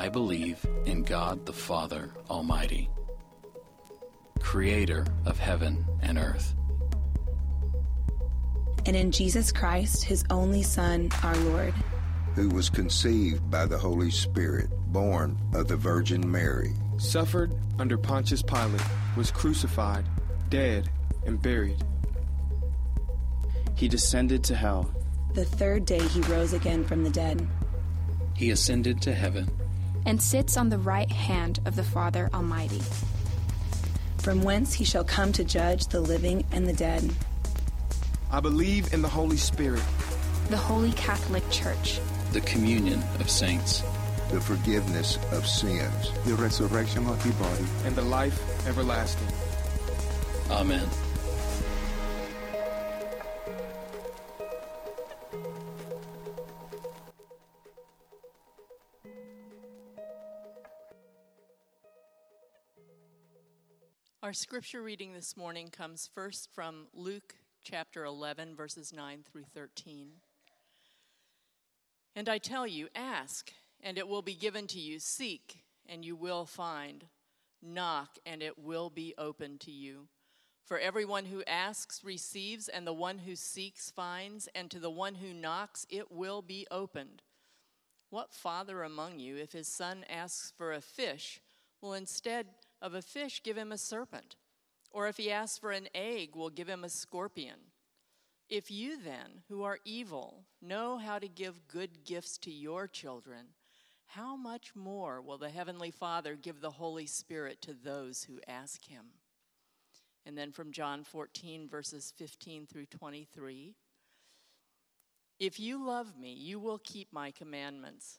I believe in God the Father Almighty, creator of heaven and earth, and in Jesus Christ, his only Son, our Lord, who was conceived by the Holy Spirit, born of the Virgin Mary, suffered under Pontius Pilate, was crucified, dead, and buried. He descended to hell. The third day he rose again from the dead. He ascended to heaven and sits on the right hand of the Father Almighty. From whence he shall come to judge the living and the dead. I believe in the Holy Spirit, the Holy Catholic Church, the communion of saints, the forgiveness of sins, the resurrection of the body, and the life everlasting. Amen. Our scripture reading this morning comes first from Luke chapter 11, verses 9 through 13. And I tell you, ask, and it will be given to you. Seek, and you will find. Knock, and it will be opened to you. For everyone who asks receives, and the one who seeks finds, and to the one who knocks it will be opened. What father among you, if his son asks for a fish, will instead of a fish give him a serpent? Or if he asks for an egg, we'll give him a scorpion? If you then, who are evil, know how to give good gifts to your children, how much more will the Heavenly Father give the Holy Spirit to those who ask Him? And then from John 14, verses 15 through 23 If you love me, you will keep my commandments.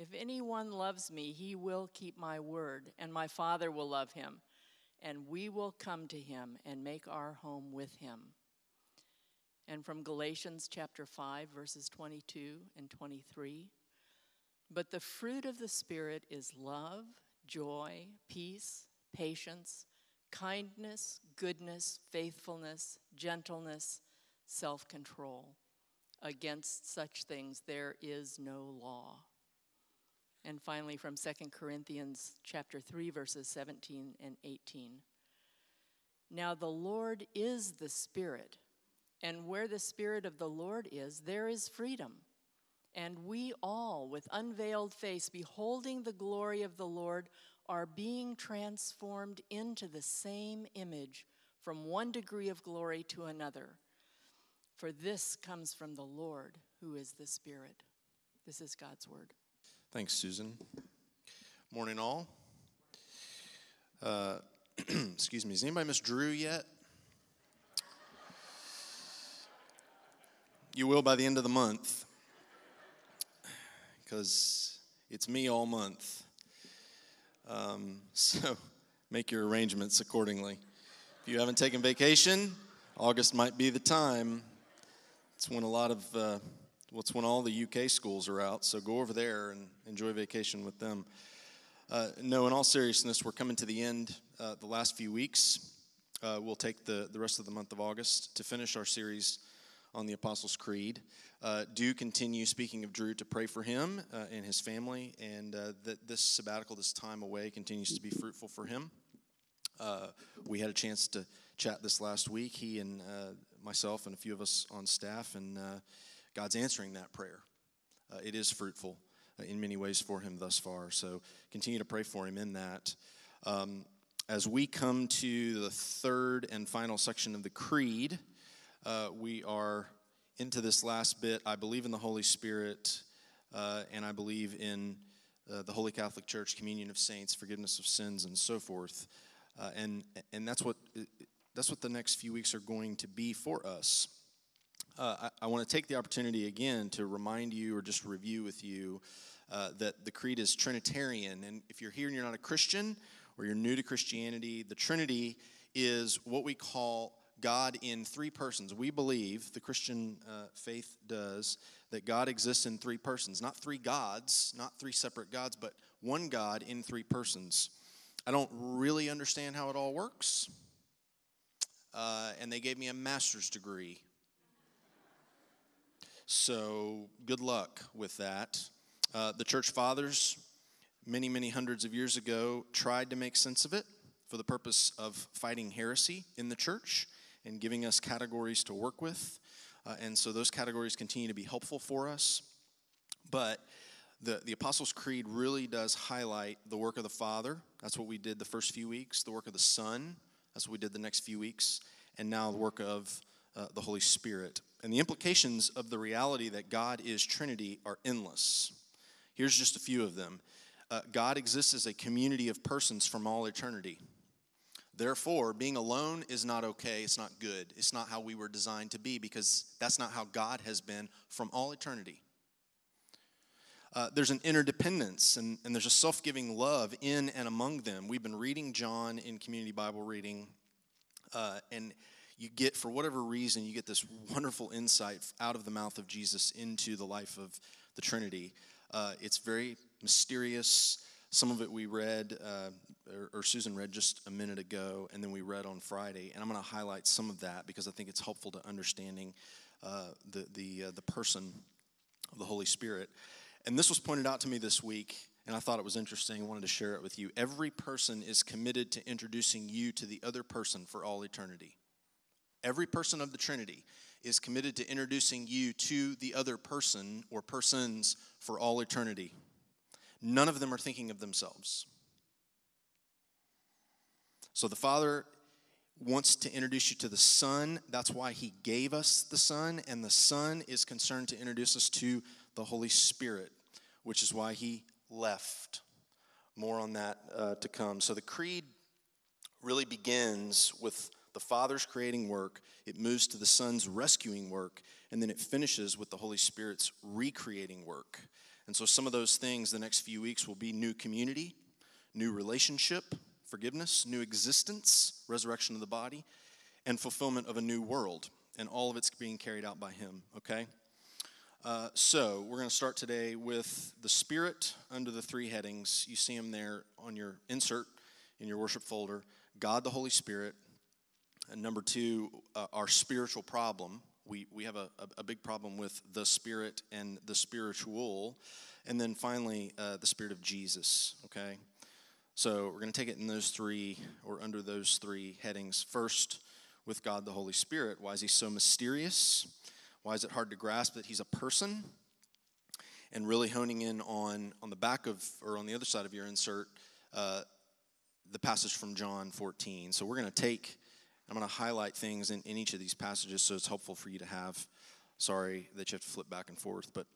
If anyone loves me, he will keep my word, and my Father will love him, and we will come to him and make our home with him. And from Galatians chapter 5, verses 22 and 23 But the fruit of the Spirit is love, joy, peace, patience, kindness, goodness, faithfulness, gentleness, self control. Against such things there is no law. And finally from 2 Corinthians chapter 3 verses 17 and 18. Now the Lord is the Spirit, and where the Spirit of the Lord is, there is freedom. And we all, with unveiled face, beholding the glory of the Lord, are being transformed into the same image from one degree of glory to another for this comes from the Lord, who is the Spirit. This is God's word. Thanks, Susan. Morning, all. Uh, excuse me, has anybody missed Drew yet? You will by the end of the month, because it's me all month. Um, so make your arrangements accordingly. If you haven't taken vacation, August might be the time. It's when a lot of, uh, well, it's when all the UK schools are out, so go over there and enjoy vacation with them. Uh, no, in all seriousness, we're coming to the end uh, the last few weeks. Uh, we'll take the, the rest of the month of August to finish our series on the Apostles' Creed. Uh, do continue, speaking of Drew, to pray for him uh, and his family, and uh, that this sabbatical, this time away, continues to be fruitful for him. We had a chance to chat this last week, he and myself and a few of us on staff, and God's answering that prayer. Uh, it is fruitful. uh, in many ways for him thus far. So continue to pray for him in that. Um, as we come to the third and final section of the Creed, uh, we are into this last bit. I believe in the Holy Spirit, uh, and I believe in uh, the Holy Catholic Church, communion of saints, forgiveness of sins, and so forth. And and that's what that's what the next few weeks are going to be for us. Uh, I, I want to take the opportunity again to remind you or just review with you uh, that the creed is Trinitarian. And if you're here and you're not a Christian or you're new to Christianity, the Trinity is what we call God in three persons. We believe, the Christian uh, faith does, that God exists in three persons. Not three gods, not three separate gods, but one God in three persons. I don't really understand how it all works. Uh, and they gave me a master's degree. So good luck with that. Uh, the church fathers, many, many hundreds of years ago, tried to make sense of it for the purpose of fighting heresy in the church and giving us categories to work with. Uh, and so those categories continue to be helpful for us. But the, the Apostles' Creed really does highlight the work of the Father. That's what we did the first few weeks. The work of the Son. That's what we did the next few weeks. And now the work of uh, the Holy Spirit. And the implications of the reality that God is Trinity are endless. Here's just a few of them uh, God exists as a community of persons from all eternity. Therefore, being alone is not okay. It's not good. It's not how we were designed to be because that's not how God has been from all eternity. Uh, there's an interdependence and, and there's a self giving love in and among them. We've been reading John in community Bible reading, uh, and you get, for whatever reason, you get this wonderful insight out of the mouth of Jesus into the life of the Trinity. Uh, it's very mysterious. Some of it we read, uh, or, or, Susan read just a minute ago, and then we read on Friday. And I'm going to highlight some of that because I think it's helpful to understanding uh, the the uh, the person of the Holy Spirit. And this was pointed out to me this week, and I thought it was interesting. I wanted to share it with you. Every person is committed to introducing you to the other person for all eternity. Every person of the Trinity is committed to introducing you to the other person or persons for all eternity. None of them are thinking of themselves. So the Father wants to introduce you to the Son. That's why He gave us the Son. And the Son is concerned to introduce us to the Holy Spirit, which is why He left. More on that uh, to come. So the Creed really begins with the Father's creating work, it moves to the Son's rescuing work, and then it finishes with the Holy Spirit's recreating work. And so, some of those things the next few weeks will be new community, new relationship, forgiveness, new existence, resurrection of the body, and fulfillment of a new world. And all of it's being carried out by Him, okay? Uh, so, we're going to start today with the Spirit under the three headings. You see them there on your insert in your worship folder God the Holy Spirit. And number two, uh, our spiritual problem we, we have a, a, big problem with the spirit and the spiritual. And then finally, uh, the spirit of Jesus, okay? So we're going to take it in those three, or under those three headings. First, with God the Holy Spirit. Why is he so mysterious? Why is it hard to grasp that he's a person? And really honing in on, on the back of, or on the other side of your insert, uh, the passage from John 14. So we're going to take I'm going to highlight things in, in each of these passages so it's helpful for you to have. Sorry that you have to flip back and forth, but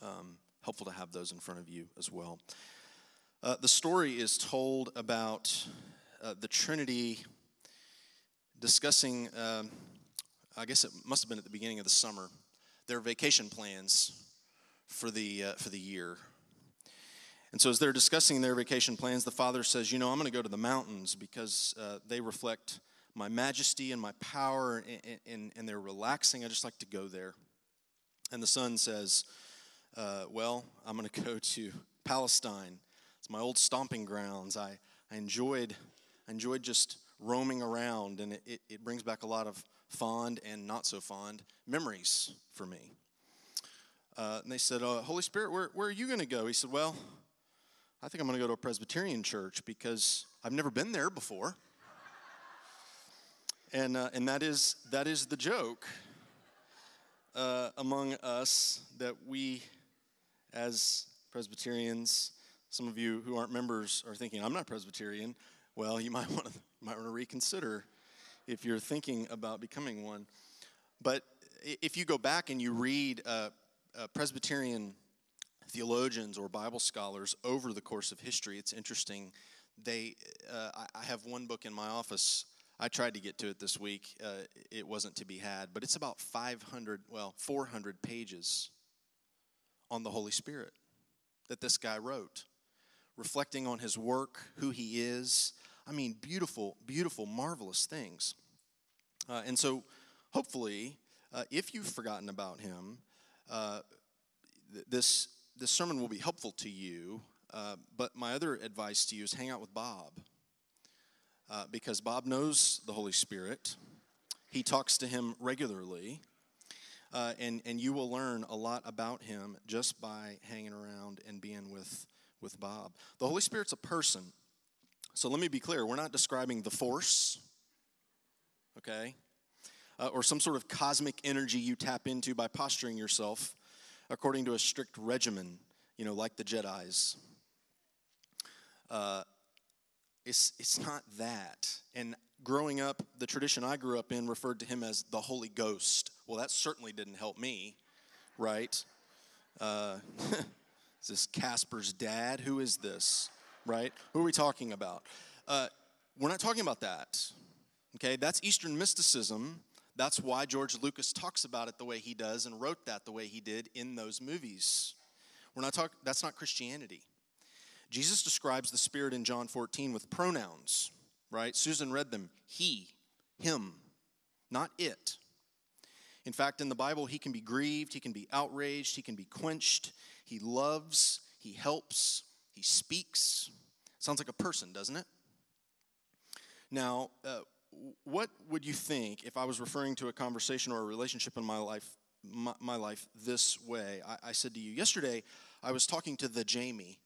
um, helpful to have those in front of you as well. Uh, the story is told about uh, the Trinity discussing, um, I guess it must have been at the beginning of the summer, their vacation plans for the, uh, for the year. And so, as they're discussing their vacation plans, the father says, You know, I'm going to go to the mountains because uh, they reflect my majesty and my power, and, and, and, they're relaxing. I just like to go there. And the son says, uh, Well, I'm going to go to Palestine. It's my old stomping grounds. I, I, enjoyed, I enjoyed just roaming around, and it, it, it brings back a lot of fond and not so fond memories for me. Uh, and they said, uh, Holy Spirit, where, where are you going to go? He said, Well, I think I'm going to go to a Presbyterian church because I've never been there before. And, uh, and that, is, that is the joke uh, among us that we, as Presbyterians. Some of you who aren't members are thinking, I'm not Presbyterian. Well, you might want to, might want to reconsider if you're thinking about becoming one. But if you go back and you read uh, uh, Presbyterian theologians or Bible scholars over the course of history, it's interesting. They, uh, I have one book in my office. I tried to get to it this week. Uh, it wasn't to be had, but it's about 500, well, 400 pages on the Holy Spirit that this guy wrote, reflecting on his work, who he is. I mean, beautiful, beautiful, marvelous things. Uh, and so, hopefully, uh, if you've forgotten about him, uh, th- this this sermon will be helpful to you. Uh, but my other advice to you is hang out with Bob, uh, because Bob knows the Holy Spirit. He talks to him regularly, uh, and and you will learn a lot about him just by hanging around and being with with Bob. The Holy Spirit's a person. So let me be clear: we're not describing the force. Okay, uh, or some sort of cosmic energy you tap into by posturing yourself according to a strict regimen, you know, like the Jedi's. Uh, it's, it's not that. And growing up, the tradition I grew up in referred to him as the Holy Ghost. Well, that certainly didn't help me, right? Uh, is this Casper's dad? Who is this, right? Who are we talking about? Uh, we're not talking about that. Okay, that's Eastern mysticism that's why George Lucas talks about it the way he does and wrote that the way he did in those movies. We're not talking that's not Christianity. Jesus describes the Spirit in John 14 with pronouns, right? Susan read them. He, him, not it. In fact, in the Bible, he can be grieved, he can be outraged, he can be quenched, he loves, he helps, he speaks. Sounds like a person, doesn't it? Now, uh, what would you think if I was referring to a conversation or a relationship in my life, my, my life this way? I, I, said to you yesterday, I was talking to the Jamie,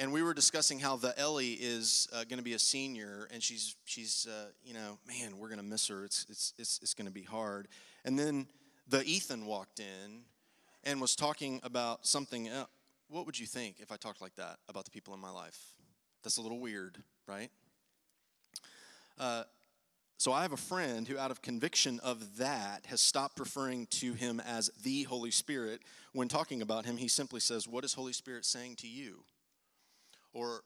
and we were discussing how the Ellie is uh, going to be a senior, and she's she's uh, you know, man, we're going to miss her. It's it's it's it's going to be hard. And then the Ethan walked in and was talking about something. What would you think if I talked like that about the people in my life? That's a little weird, right? Uh, so I have a friend who, out of conviction of that, has stopped referring to him as the Holy Spirit. When talking about him, he simply says, What is Holy Spirit saying to you? Or,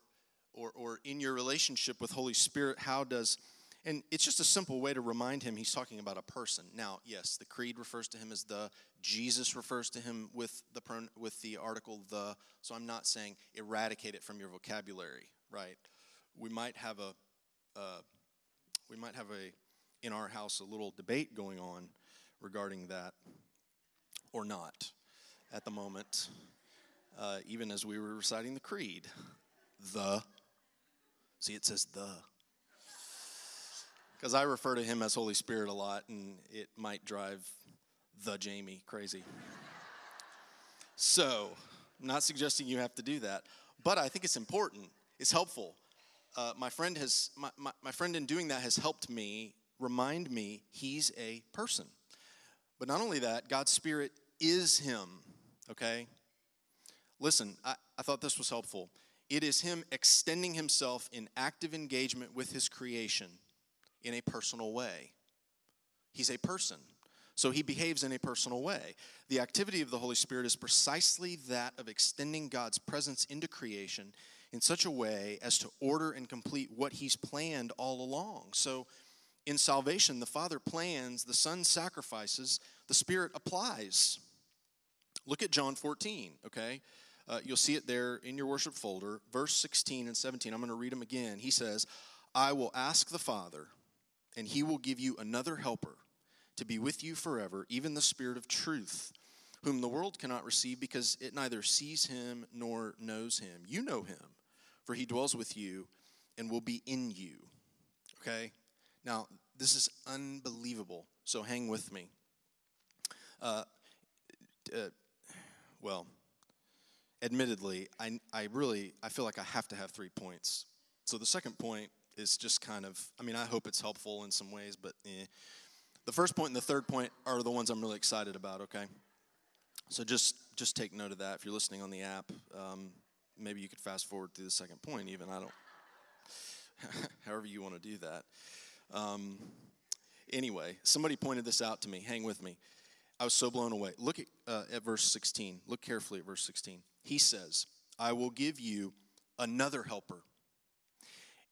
or, or in your relationship with Holy Spirit, how does and it's just a simple way to remind him he's talking about a person. Now, yes, the creed refers to him as the. Jesus refers to him with the with the article the. So I'm not saying eradicate it from your vocabulary, right? We might have a, a we might have a in our house a little debate going on regarding that or not at the moment uh, even as we were reciting the creed the. See it says the. Because i refer to him as holy spirit a lot and it might drive the jamie crazy. So i'm not suggesting you have to do that but i think it's important. It's helpful. Uh, my friend has my, my, my friend in doing that has helped me remind me he's a person. But not only that god's spirit is him okay? Listen I, I thought this was helpful it is him extending himself in active engagement with his creation in a personal way he's a person so he behaves in a personal way. The activity of the Holy Spirit is precisely that of extending God's presence into creation in such a way as to order and complete what he's planned all along. So in salvation, the Father plans, the Son sacrifices, the Spirit applies. Look at John 14, okay? Uh, you'll see it there in your worship folder, verse 16 and 17. I'm going to read them again. He says, I will ask the Father, and he will give you another helper to be with you forever, even the Spirit of truth, whom the world cannot receive because it neither sees him nor knows him. You know him for he dwells with you and will be in you. Okay? Now, this is unbelievable, so hang with me. Uh, uh, well, admittedly, I, I really, I feel like I have to have three points. So the second point is just kind of, I mean, I hope it's helpful in some ways, but eh. The first point and the third point are the ones I'm really excited about, okay? So just just take note of that. If you're listening on the app, um, maybe you could fast forward through the second point. Even I don't. however you want to do that. Um, anyway, somebody pointed this out to me. Hang with me. I was so blown away. Look at, uh, at verse 16. Look carefully at verse 16. He says, I will give you another helper.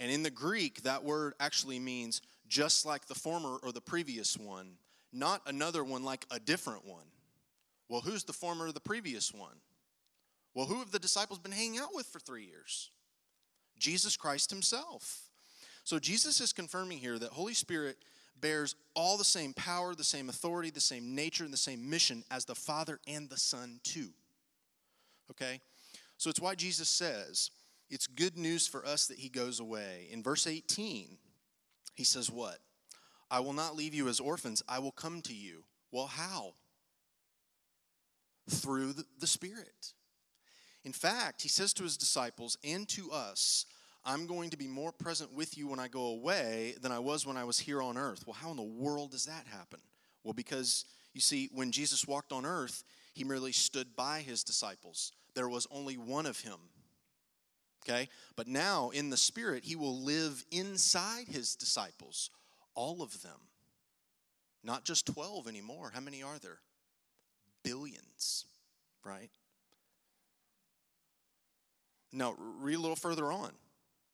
And in the Greek, that word actually means just like the former or the previous one, not another one like a different one. Well, who's the former or the previous one? Well, who have the disciples been hanging out with for three years? Jesus Christ Himself. So Jesus is confirming here that Holy Spirit bears all the same power, the same authority, the same nature, and the same mission as the Father and the Son, too. Okay? So it's why Jesus says it's good news for us that He goes away. In verse 18, He says, What? I will not leave you as orphans, I will come to you. Well, how? Through the Spirit. In fact, he says to his disciples and to us, I'm going to be more present with you when I go away than I was when I was here on earth. Well, how in the world does that happen? Well, because you see, when Jesus walked on earth, he merely stood by his disciples. There was only one of him. Okay? But now, in the Spirit, he will live inside his disciples, all of them. Not just 12 anymore. How many are there? Billions, right? Now, read a little further on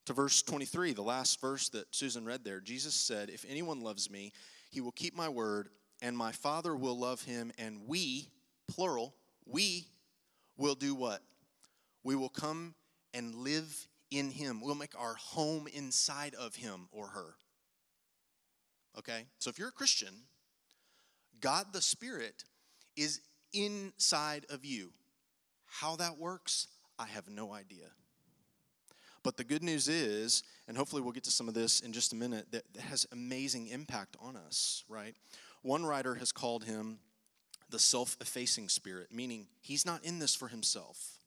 to verse 23, the last verse that Susan read there. Jesus said, If anyone loves me, he will keep my word, and my Father will love him, and we, plural, we will do what? We will come and live in him. We'll make our home inside of him or her. Okay? So if you're a Christian, God the Spirit is inside of you. How that works, I have no idea. But the good news is, and hopefully we'll get to some of this in just a minute, that, has amazing impact on us, right? One writer has called him the self effacing spirit, meaning he's not in this for himself.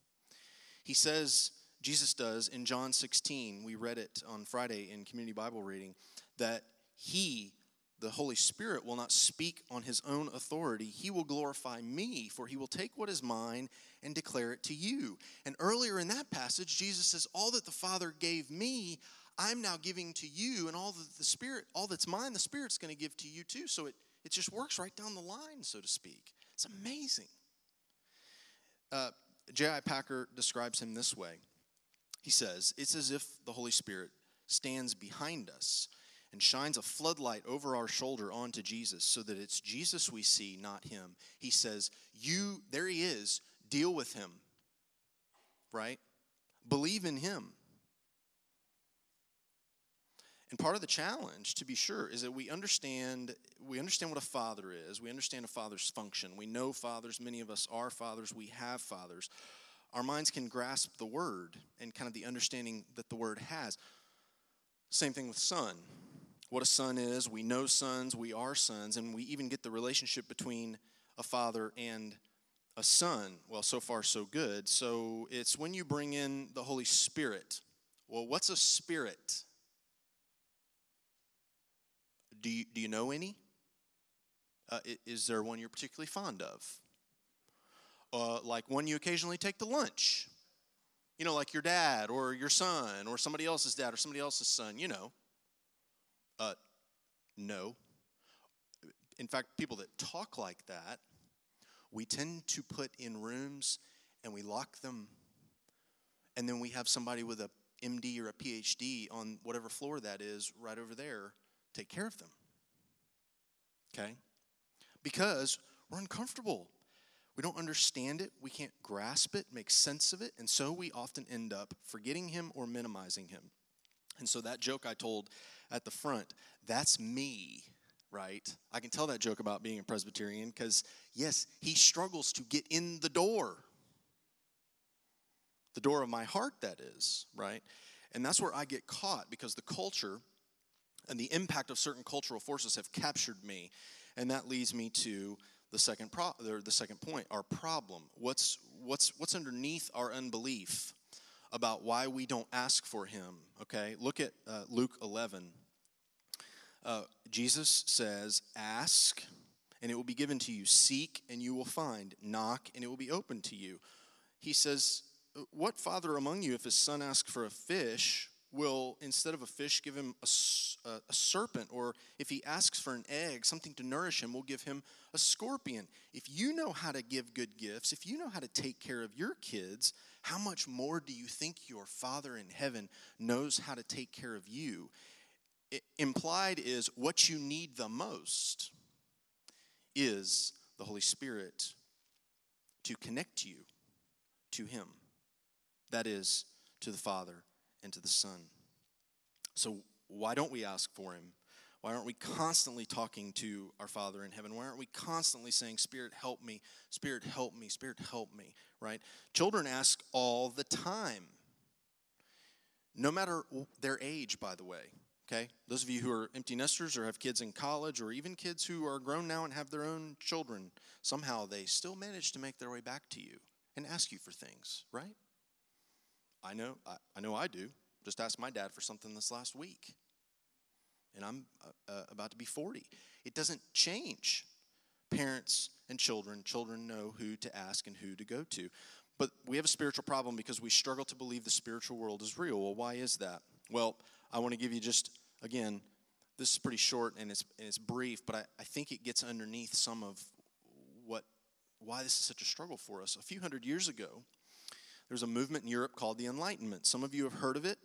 He says, Jesus does in John 16, we read it on Friday in community Bible reading, that he the Holy Spirit will not speak on his own authority. He will glorify me, for he will take what is mine and declare it to you. And earlier in that passage, Jesus says, All that the Father gave me, I'm now giving to you, and all that the Spirit, all that's mine, the Spirit's going to give to you too. So it, it just works right down the line, so to speak. It's amazing. Uh, J.I. Packer describes him this way He says, It's as if the Holy Spirit stands behind us and shines a floodlight over our shoulder onto Jesus so that it's Jesus we see, not him. He says, You, there he is, deal with him, right? Believe in him. And part of the challenge, to be sure, is that we understand we understand what a father is. We understand a father's function. We know fathers. Many of us are fathers. We have fathers. Our minds can grasp the word and kind of the understanding that the word has. Same thing with son what a son is. We know sons, we are sons, and we even get the relationship between a father and a son. Well, so far, so good. So it's when you bring in the Holy Spirit. Well, what's a spirit? Do you, do you know any? Uh, is there one you're particularly fond of? Uh, like one you occasionally take to lunch? You know, like your dad or your son or somebody else's dad or somebody else's son, you know. Uh, no. In fact, people that talk like that, we tend to put in rooms and we lock them, and then we have somebody with a MD or a PhD on whatever floor that is right over there take care of them. Okay? Because we're uncomfortable. We don't understand it. We can't grasp it, make sense of it. And so we often end up forgetting him or minimizing him. And so that joke I told at the front, that's me, right? I can tell that joke about being a Presbyterian because, yes, he struggles to get in the door. The door of my heart, that is, right? And that's where I get caught because the culture and the impact of certain cultural forces have captured me. And that leads me to the second pro- the second point, our problem. What's what's what's underneath our unbelief about why we don't ask for him, okay? Look at uh, Luke 11 uh, Jesus says, Ask and it will be given to you. Seek, and you will find. Knock, and it will be open to you. He says, What father among you, if his son asks for a fish, will, instead of a fish, give him a, a, a, serpent? Or if he asks for an egg, something to nourish him, we'll give him a scorpion? If you know how to give good gifts, if you know how to take care of your kids, how much more do you think your Father in heaven knows how to take care of you? It, implied is what you need the most is the Holy Spirit to connect you to Him. That is, to the Father and to the Son. So, why don't we ask for Him? Why aren't we constantly talking to our Father in heaven? Why aren't we constantly saying, Spirit, help me, Spirit, help me, Spirit, help me, right? Children ask all the time, no matter their age, by the way. Okay? Those of you who are empty nesters or have kids in college or even kids who are grown now and have their own children, somehow they still manage to make their way back to you and ask you for things, right? I know, I, I know I do. Just asked my dad for something this last week. And I'm uh, uh, about to be 40. It doesn't change. Parents and children, children know who to ask and who to go to. But we have a spiritual problem because we struggle to believe the spiritual world is real. Well, why is that? Well, I want to give you just, again, this is pretty short and it's, and it's brief, but I, I think it gets underneath some of what why this is such a struggle for us. A few hundred years ago, there's a movement in Europe called the Enlightenment. Some of you have heard of it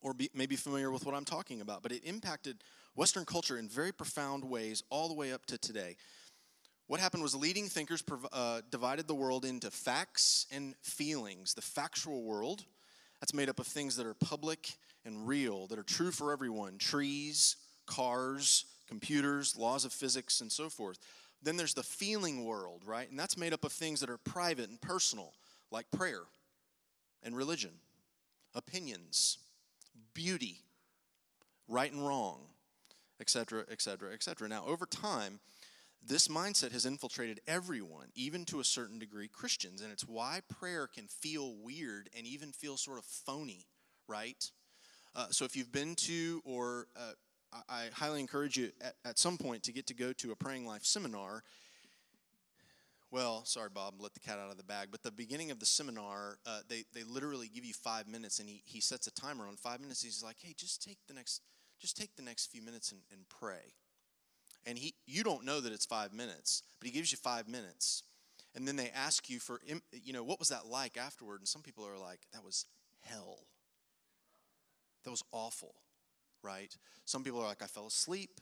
or be, may be familiar with what I'm talking about, but it impacted Western culture in very profound ways all the way up to today. What happened was leading thinkers uh, divided the world into facts and feelings. The factual world, that's made up of things that are public and real, that are true for everyone trees, cars, computers, laws of physics, and so forth. Then there's the feeling world, right? And that's made up of things that are private and personal, like prayer and religion, opinions, beauty, right and wrong, etc., etc., etc. Now, over time, this mindset has infiltrated everyone, even to a certain degree Christians, and it's why prayer can feel weird and even feel sort of phony, right? Uh, so if you've been to, or uh, I, highly encourage you at, at some point to get to go to a Praying Life seminar well, sorry, Bob, let the cat out of the bag. But the beginning of the seminar, uh, they, they literally give you five minutes, and he, he sets a timer on five minutes. He's like, hey, just take the next, just take the next few minutes and, and pray. And he, you don't know that it's five minutes, but he gives you five minutes. And then they ask you for, you know, what was that like afterward? And some people are like, that was hell. That was awful, right? Some people are like, I fell asleep.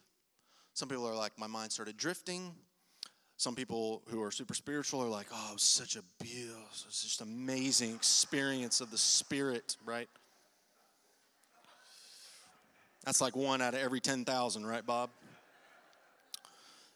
Some people are like, my mind started drifting. Some people who are super spiritual are like, oh, it was such a beautiful, it's just amazing experience of the Spirit, right? That's like one out of every 10,000, right, Bob?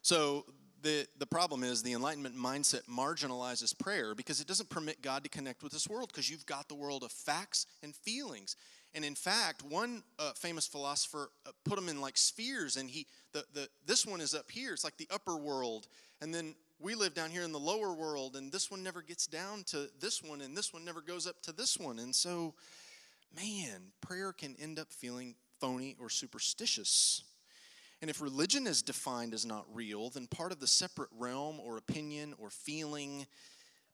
So the, the problem is the Enlightenment mindset marginalizes prayer because it doesn't permit God to connect with this world because you've got the world of facts and feelings. And in fact, one uh, famous philosopher uh, put them in like spheres, and he the, the this one is up here. It's like the upper world, and then we live down here in the lower world, and this one never gets down to this one, and this one never goes up to this one. And so, man, prayer can end up feeling phony or superstitious. And if religion is defined as not real, then part of the separate realm or opinion or feeling,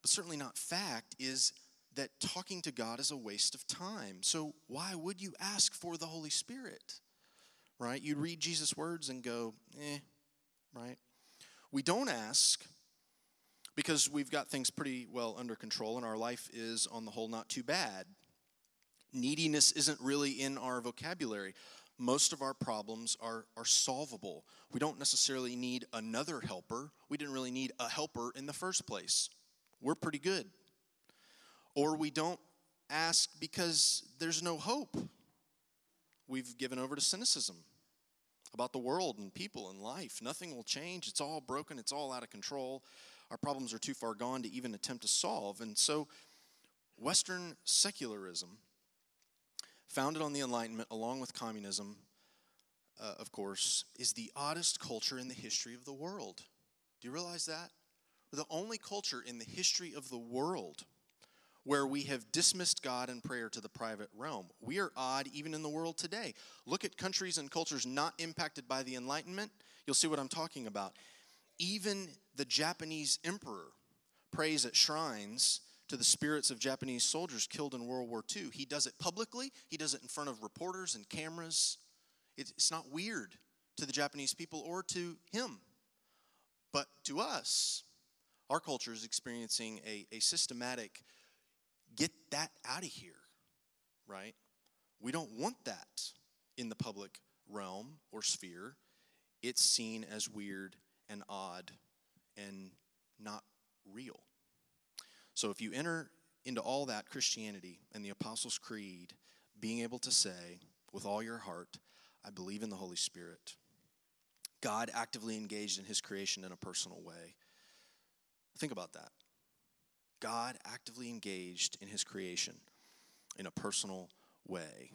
but certainly not fact, is that talking to God is a waste of time. So, why would you ask for the Holy Spirit? Right? You'd read Jesus' words and go, eh, right? We don't ask because we've got things pretty well under control and our life is, on the whole, not too bad. Neediness isn't really in our vocabulary. Most of our problems are, are solvable. We don't necessarily need another helper. We didn't really need a helper in the first place. We're pretty good. Or we don't ask because there's no hope. We've given over to cynicism about the world and people and life. Nothing will change. It's all broken, it's all out of control. Our problems are too far gone to even attempt to solve. And so, Western secularism, founded on the Enlightenment along with communism, uh, of course, is the oddest culture in the history of the world. Do you realize that? We're the only culture in the history of the world where we have dismissed God and prayer to the private realm. We are odd even in the world today. Look at countries and cultures not impacted by the Enlightenment. You'll see what I'm talking about. even the Japanese emperor prays at shrines to the spirits of Japanese soldiers killed in World War II. He does it publicly, he does it in front of reporters and cameras. It's not weird to the Japanese people or to him. But to us, our culture is experiencing a, a systematic get that out of here, right? We don't want that in the public realm or sphere. It's seen as weird and odd and not real. So if you enter into all that Christianity and the Apostles' Creed, being able to say with all your heart, I believe in the Holy Spirit, God actively engaged in his creation in a personal way. Think about that. God actively engaged in his creation in a personal way.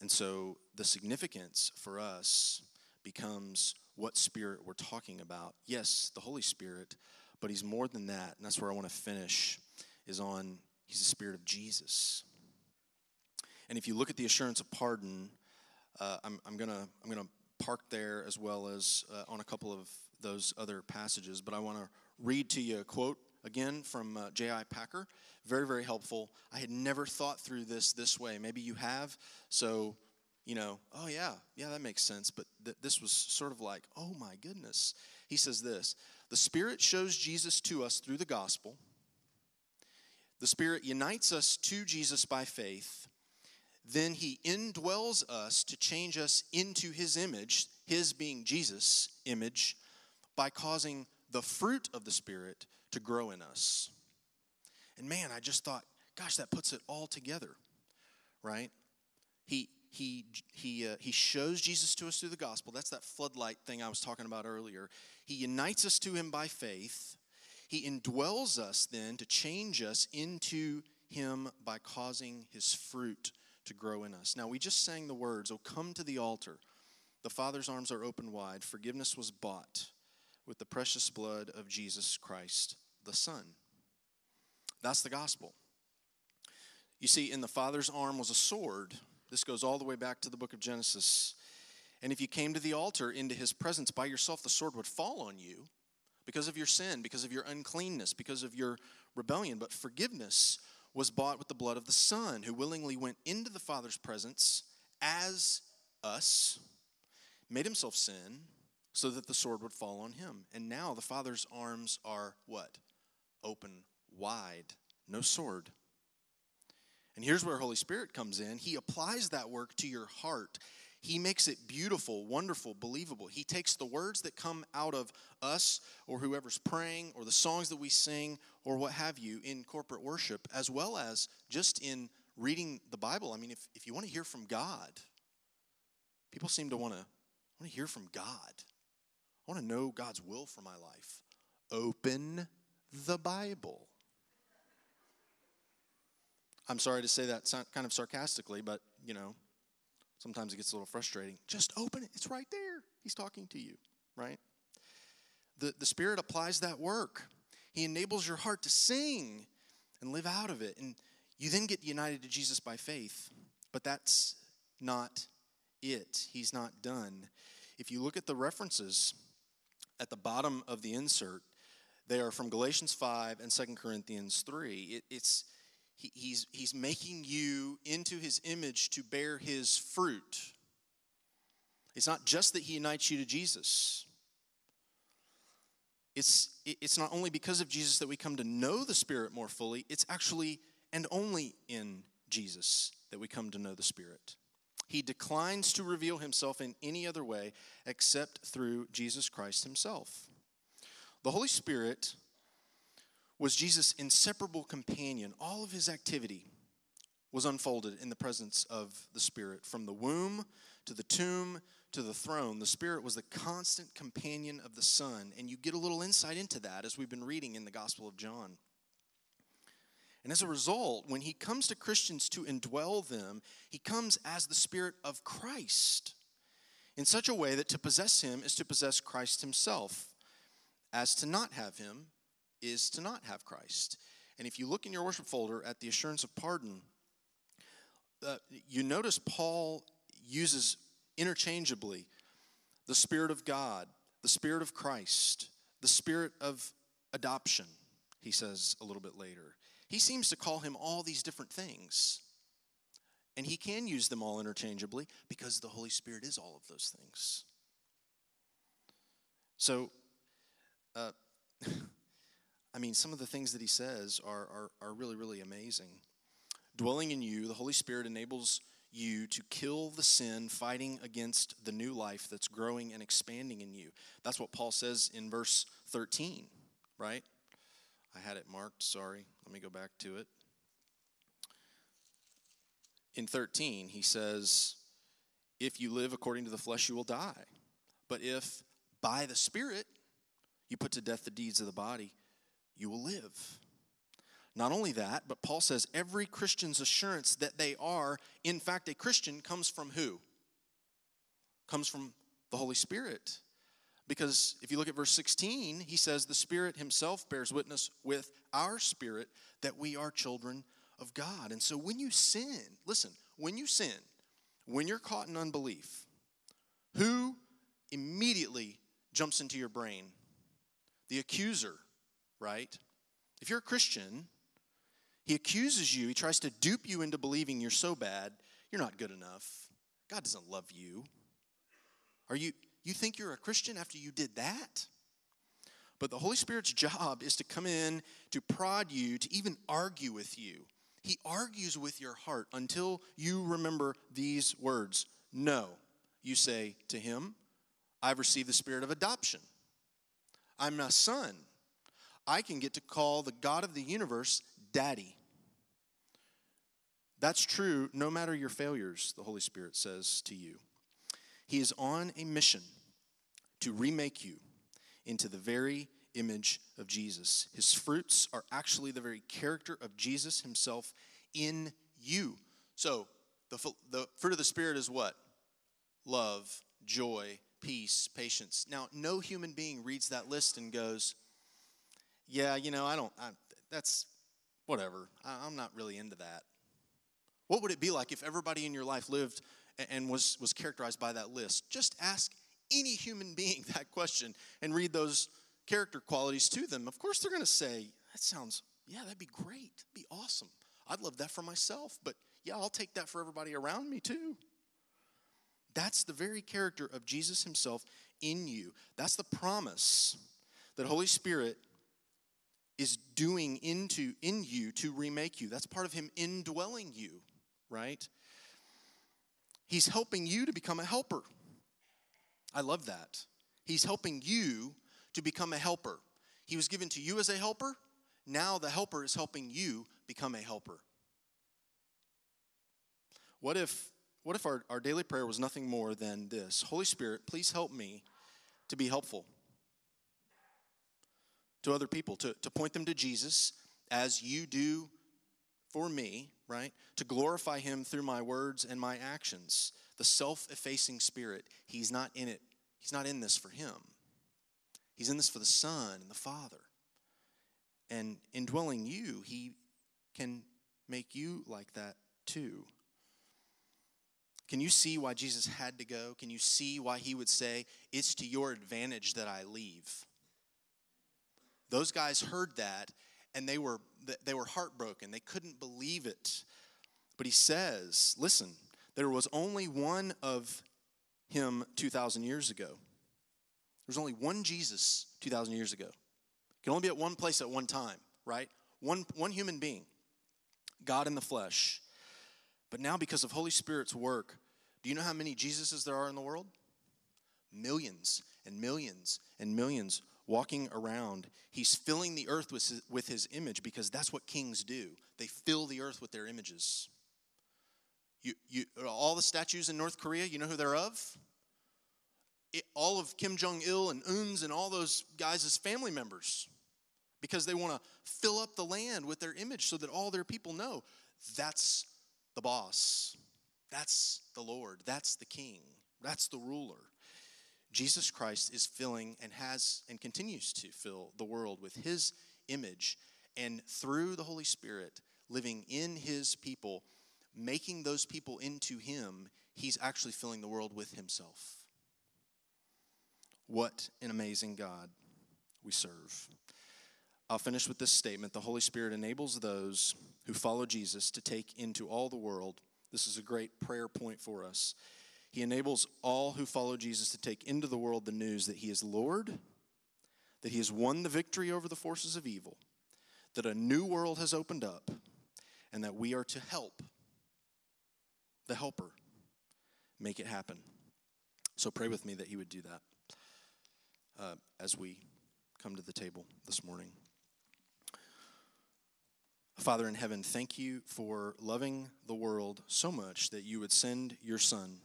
And so the significance for us becomes what spirit we're talking about. Yes, the Holy Spirit, but he's more than that. And that's where I want to finish is on he's the spirit of Jesus. And if you look at the assurance of pardon, uh, I'm, I'm gonna I'm gonna park there as well as uh, on a couple of those other passages. But I want to read to you a quote again from uh, J.I. Packer. Very, very helpful. I had never thought through this this way. Maybe you have. So, you know, oh, yeah, yeah, that makes sense. But th- this was sort of like, oh my goodness. He says this The Spirit shows Jesus to us through the gospel. The Spirit unites us to Jesus by faith. Then He indwells us to change us into His image, His being Jesus' image, by causing the fruit of the Spirit to grow in us. And man, I just thought, gosh, that puts it all together, right? He he he uh, he shows Jesus to us through the gospel. That's that floodlight thing I was talking about earlier. He unites us to him by faith. He indwells us then to change us into him by causing his fruit to grow in us. Now, we just sang the words, Oh, come to the altar. The Father's arms are open wide. Forgiveness was bought with the precious blood of Jesus Christ, the Son. That's the gospel. You see, in the Father's arm was a sword. This goes all the way back to the book of Genesis. And if you came to the altar into his presence by yourself, the sword would fall on you because of your sin, because of your uncleanness, because of your rebellion. But forgiveness was bought with the blood of the Son, who willingly went into the Father's presence as us, made himself sin, so that the sword would fall on him. And now the Father's arms are what? Open wide, no sword. And here's where Holy Spirit comes in. He applies that work to your heart. He makes it beautiful, wonderful, believable. He takes the words that come out of us or whoever's praying or the songs that we sing or what have you in corporate worship, as well as just in reading the Bible. I mean, if, if you want to hear from God, people seem to want to want to hear from God. I want to know God's will for my life. Open the Bible. I'm sorry to say that kind of sarcastically, but you know, sometimes it gets a little frustrating. Just open it, it's right there. He's talking to you, right? The, the Spirit applies that work. He enables your heart to sing and live out of it. And you then get united to Jesus by faith. But that's not it. He's not done. If you look at the references, at the bottom of the insert, they are from Galatians 5 and 2 Corinthians 3. It, it's, he, he's, he's making you into his image to bear his fruit. It's not just that he unites you to Jesus. It's, it's not only because of Jesus that we come to know the Spirit more fully, it's actually and only in Jesus that we come to know the Spirit. He declines to reveal himself in any other way except through Jesus Christ himself. The Holy Spirit was Jesus' inseparable companion. All of his activity was unfolded in the presence of the Spirit. From the womb to the tomb to the throne, the Spirit was the constant companion of the Son. And you get a little insight into that as we've been reading in the Gospel of John. And as a result, when he comes to Christians to indwell them, he comes as the Spirit of Christ in such a way that to possess him is to possess Christ himself, as to not have him is to not have Christ. And if you look in your worship folder at the assurance of pardon, uh, you notice Paul uses interchangeably the Spirit of God, the Spirit of Christ, the Spirit of adoption, he says a little bit later. He seems to call him all these different things. And he can use them all interchangeably because the Holy Spirit is all of those things. So, uh, I mean, some of the things that he says are, are, are really, really amazing. Dwelling in you, the Holy Spirit enables you to kill the sin fighting against the new life that's growing and expanding in you. That's what Paul says in verse 13, right? I had it marked, sorry. Let me go back to it. In 13, he says, If you live according to the flesh, you will die. But if by the Spirit you put to death the deeds of the body, you will live. Not only that, but Paul says every Christian's assurance that they are, in fact, a Christian comes from who? Comes from the Holy Spirit. Because if you look at verse 16, he says, The Spirit Himself bears witness with our spirit that we are children of God. And so when you sin, listen, when you sin, when you're caught in unbelief, who immediately jumps into your brain? The accuser, right? If you're a Christian, he accuses you, he tries to dupe you into believing you're so bad, you're not good enough. God doesn't love you. Are you you think you're a Christian after you did that? But the Holy Spirit's job is to come in to prod you, to even argue with you. He argues with your heart until you remember these words No. You say to him, I've received the spirit of adoption. I'm a son. I can get to call the God of the universe daddy. That's true no matter your failures, the Holy Spirit says to you. He is on a mission to remake you into the very image of Jesus. His fruits are actually the very character of Jesus himself in you. So, the, the fruit of the Spirit is what? Love, joy, peace, patience. Now, no human being reads that list and goes, Yeah, you know, I don't, I, that's whatever. I, I'm not really into that. What would it be like if everybody in your life lived and was, was characterized by that list. Just ask any human being that question and read those character qualities to them. Of course, they're going to say, That sounds, yeah, that'd be great. That'd be awesome. I'd love that for myself, but yeah, I'll take that for everybody around me too. That's the very character of Jesus himself in you. That's the promise that Holy Spirit is doing into in you to remake you. That's part of him indwelling you, right? He's helping you to become a helper. I love that. He's helping you to become a helper. He was given to you as a helper. Now the helper is helping you become a helper. What if, what if our, our daily prayer was nothing more than this Holy Spirit, please help me to be helpful to other people, to, to point them to Jesus as you do for me, right? To glorify Him through my words and my actions. The self effacing spirit, He's not in it. He's not in this for Him. He's in this for the Son and the Father. And indwelling you, He can make you like that too. Can you see why Jesus had to go? Can you see why he would say, It's to your advantage that I leave? Those guys heard that and they were they were heartbroken. They couldn't believe it. But he says, listen, there was only one of him 2,000 years ago. There was only one Jesus 2,000 years ago. Can only be at one place at one time, right? One, one human being, God in the flesh. But now, because of Holy Spirit's work, do you know how many Jesuses there are in the world? Millions and millions and millions walking around. He's filling the earth with his, with his image because that's what kings do. They fill the earth with their images. You, you, all the statues in North Korea, you know who they're of? It, all of Kim Jong il and Uns and all those guys as family members because they want to fill up the land with their image so that all their people know that's the boss, that's the Lord, that's the king, that's the ruler. Jesus Christ is filling and has and continues to fill the world with his image. And through the Holy Spirit living in his people, making those people into him, he's actually filling the world with himself. What an amazing God we serve. I'll finish with this statement The Holy Spirit enables those who follow Jesus to take into all the world. This is a great prayer point for us. He enables all who follow Jesus to take into the world the news that He is Lord, that He has won the victory over the forces of evil, that a new world has opened up, and that we are to help the helper make it happen. So pray with me that He would do that uh, as we come to the table this morning. Father in heaven, thank you for loving the world so much that you would send your Son.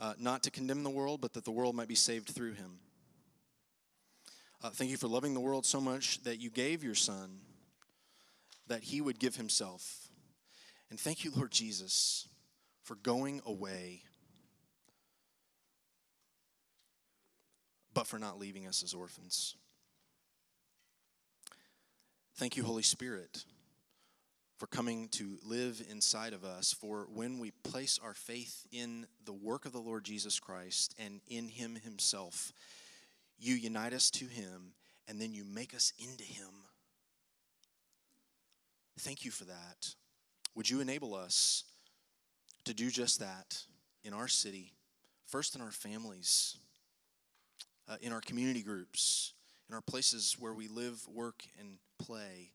Uh, not to condemn the world, but that the world might be saved through him. Uh, thank you for loving the world so much that you gave your Son, that he would give himself. And thank you, Lord Jesus, for going away, but for not leaving us as orphans. Thank you, Holy Spirit, for coming to live inside of us. For when we place our faith in the work of the Lord Jesus Christ and in Him Himself, you unite us to Him and then you make us into Him. Thank you for that. Would you enable us to do just that in our city, first in our families, uh, in our community groups, in our places where we live, work, and play,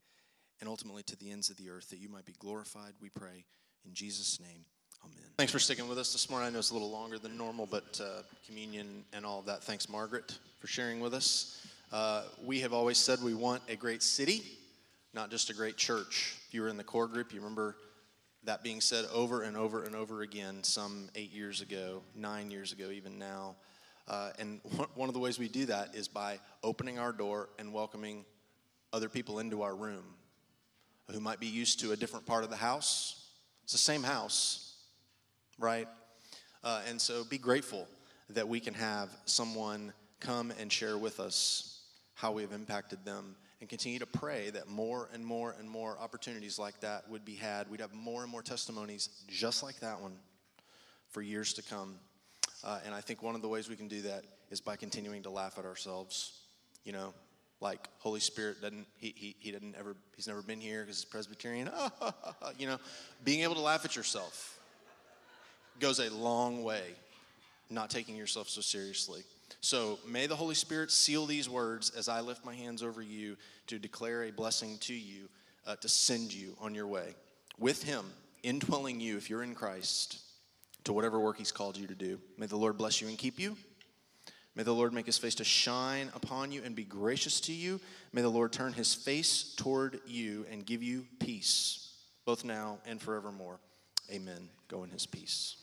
and ultimately to the ends of the earth, that you might be glorified, we pray. In Jesus' name, amen. Thanks for sticking with us this morning. I know it's a little longer than normal, but uh, communion and all of that. Thanks, Margaret, for sharing with us. Uh, we have always said we want a great city, not just a great church. If you were in the core group, you remember that being said over and over and over again some eight years ago, nine years ago, even now. Uh, and one of the ways we do that is by opening our door and welcoming other people into our room who might be used to a different part of the house. It's the same house, right? Uh, and so be grateful that we can have someone come and share with us how we have impacted them and continue to pray that more and more and more opportunities like that would be had. We'd have more and more testimonies just like that one for years to come. Uh, and I think one of the ways we can do that is by continuing to laugh at ourselves. You know, like Holy Spirit doesn't, he, he, he didn't ever, he's never been here because he's Presbyterian. you know, being able to laugh at yourself goes a long way, not taking yourself so seriously. So may the Holy Spirit seal these words as I lift my hands over you to declare a blessing to you, uh, to send you on your way. With Him, indwelling you, if you're in Christ, to whatever work He's called you to do. May the Lord bless you and keep you. May the Lord make His face to shine upon you and be gracious to you. May the Lord turn His face toward you and give you peace, both now and forevermore. Amen. Go in His peace.